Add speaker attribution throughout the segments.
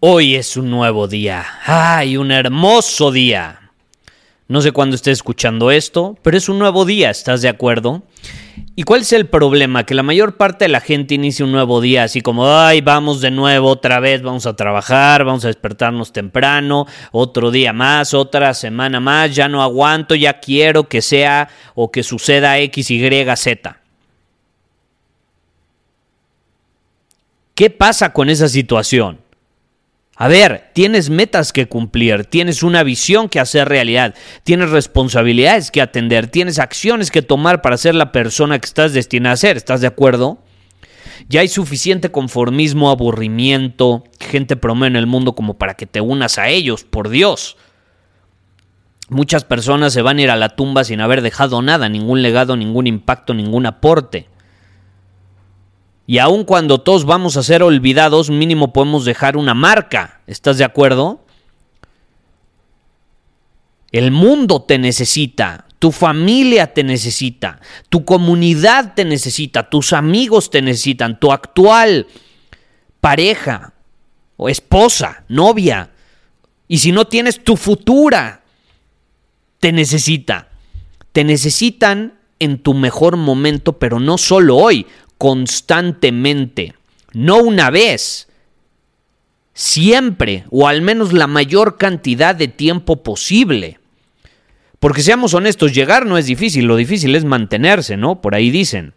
Speaker 1: Hoy es un nuevo día. ¡Ay, un hermoso día! No sé cuándo estés escuchando esto, pero es un nuevo día, ¿estás de acuerdo? ¿Y cuál es el problema? Que la mayor parte de la gente inicia un nuevo día así como, ay, vamos de nuevo otra vez, vamos a trabajar, vamos a despertarnos temprano, otro día más, otra semana más, ya no aguanto, ya quiero que sea o que suceda X, Y, Z. ¿Qué pasa con esa situación? A ver, tienes metas que cumplir, tienes una visión que hacer realidad, tienes responsabilidades que atender, tienes acciones que tomar para ser la persona que estás destinada a ser, ¿estás de acuerdo? Ya hay suficiente conformismo, aburrimiento, gente promedio en el mundo como para que te unas a ellos, por Dios. Muchas personas se van a ir a la tumba sin haber dejado nada, ningún legado, ningún impacto, ningún aporte. Y aun cuando todos vamos a ser olvidados, mínimo podemos dejar una marca. ¿Estás de acuerdo? El mundo te necesita, tu familia te necesita, tu comunidad te necesita, tus amigos te necesitan, tu actual pareja o esposa, novia. Y si no tienes tu futura, te necesita. Te necesitan en tu mejor momento, pero no solo hoy constantemente, no una vez, siempre o al menos la mayor cantidad de tiempo posible. Porque seamos honestos, llegar no es difícil, lo difícil es mantenerse, ¿no? Por ahí dicen.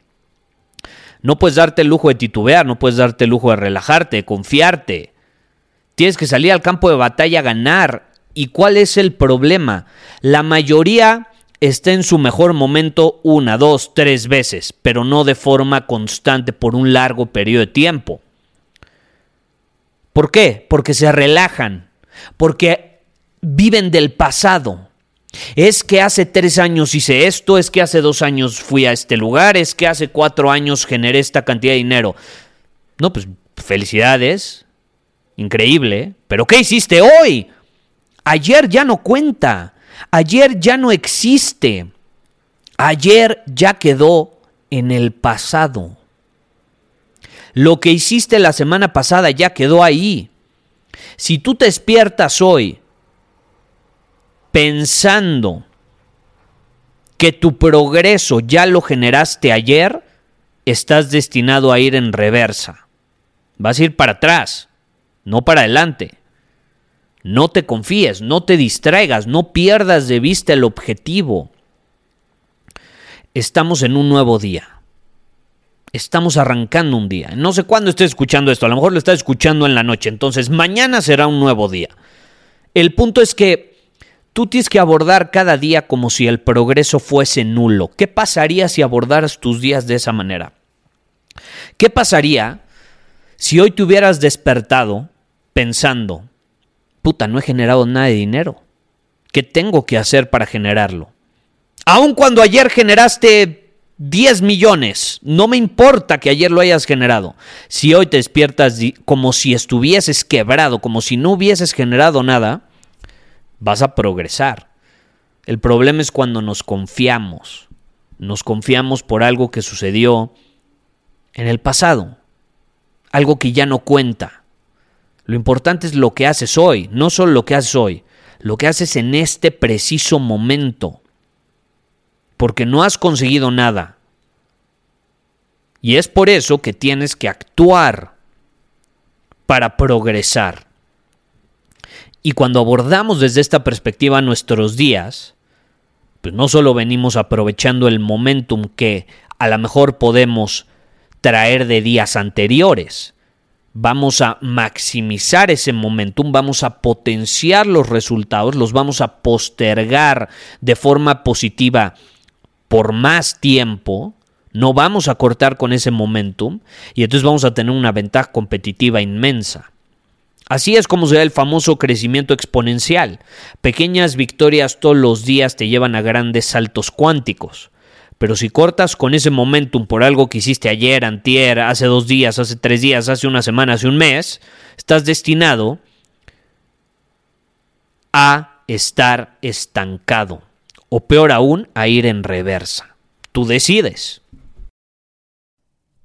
Speaker 1: No puedes darte el lujo de titubear, no puedes darte el lujo de relajarte, de confiarte. Tienes que salir al campo de batalla a ganar. ¿Y cuál es el problema? La mayoría está en su mejor momento una, dos, tres veces, pero no de forma constante por un largo periodo de tiempo. ¿Por qué? Porque se relajan, porque viven del pasado. Es que hace tres años hice esto, es que hace dos años fui a este lugar, es que hace cuatro años generé esta cantidad de dinero. No, pues felicidades, increíble, pero ¿qué hiciste hoy? Ayer ya no cuenta. Ayer ya no existe. Ayer ya quedó en el pasado. Lo que hiciste la semana pasada ya quedó ahí. Si tú te despiertas hoy pensando que tu progreso ya lo generaste ayer, estás destinado a ir en reversa. Vas a ir para atrás, no para adelante. No te confíes, no te distraigas, no pierdas de vista el objetivo. Estamos en un nuevo día. Estamos arrancando un día. No sé cuándo estés escuchando esto, a lo mejor lo estás escuchando en la noche, entonces mañana será un nuevo día. El punto es que tú tienes que abordar cada día como si el progreso fuese nulo. ¿Qué pasaría si abordaras tus días de esa manera? ¿Qué pasaría si hoy te hubieras despertado pensando, puta, no he generado nada de dinero. ¿Qué tengo que hacer para generarlo? Aun cuando ayer generaste 10 millones, no me importa que ayer lo hayas generado. Si hoy te despiertas como si estuvieses quebrado, como si no hubieses generado nada, vas a progresar. El problema es cuando nos confiamos. Nos confiamos por algo que sucedió en el pasado, algo que ya no cuenta. Lo importante es lo que haces hoy, no solo lo que haces hoy, lo que haces en este preciso momento. Porque no has conseguido nada. Y es por eso que tienes que actuar para progresar. Y cuando abordamos desde esta perspectiva nuestros días, pues no solo venimos aprovechando el momentum que a lo mejor podemos traer de días anteriores, vamos a maximizar ese momentum, vamos a potenciar los resultados, los vamos a postergar de forma positiva por más tiempo, no vamos a cortar con ese momentum y entonces vamos a tener una ventaja competitiva inmensa. Así es como se da el famoso crecimiento exponencial. Pequeñas victorias todos los días te llevan a grandes saltos cuánticos. Pero si cortas con ese momentum por algo que hiciste ayer, antier, hace dos días, hace tres días, hace una semana, hace un mes, estás destinado a estar estancado. O peor aún, a ir en reversa. Tú decides.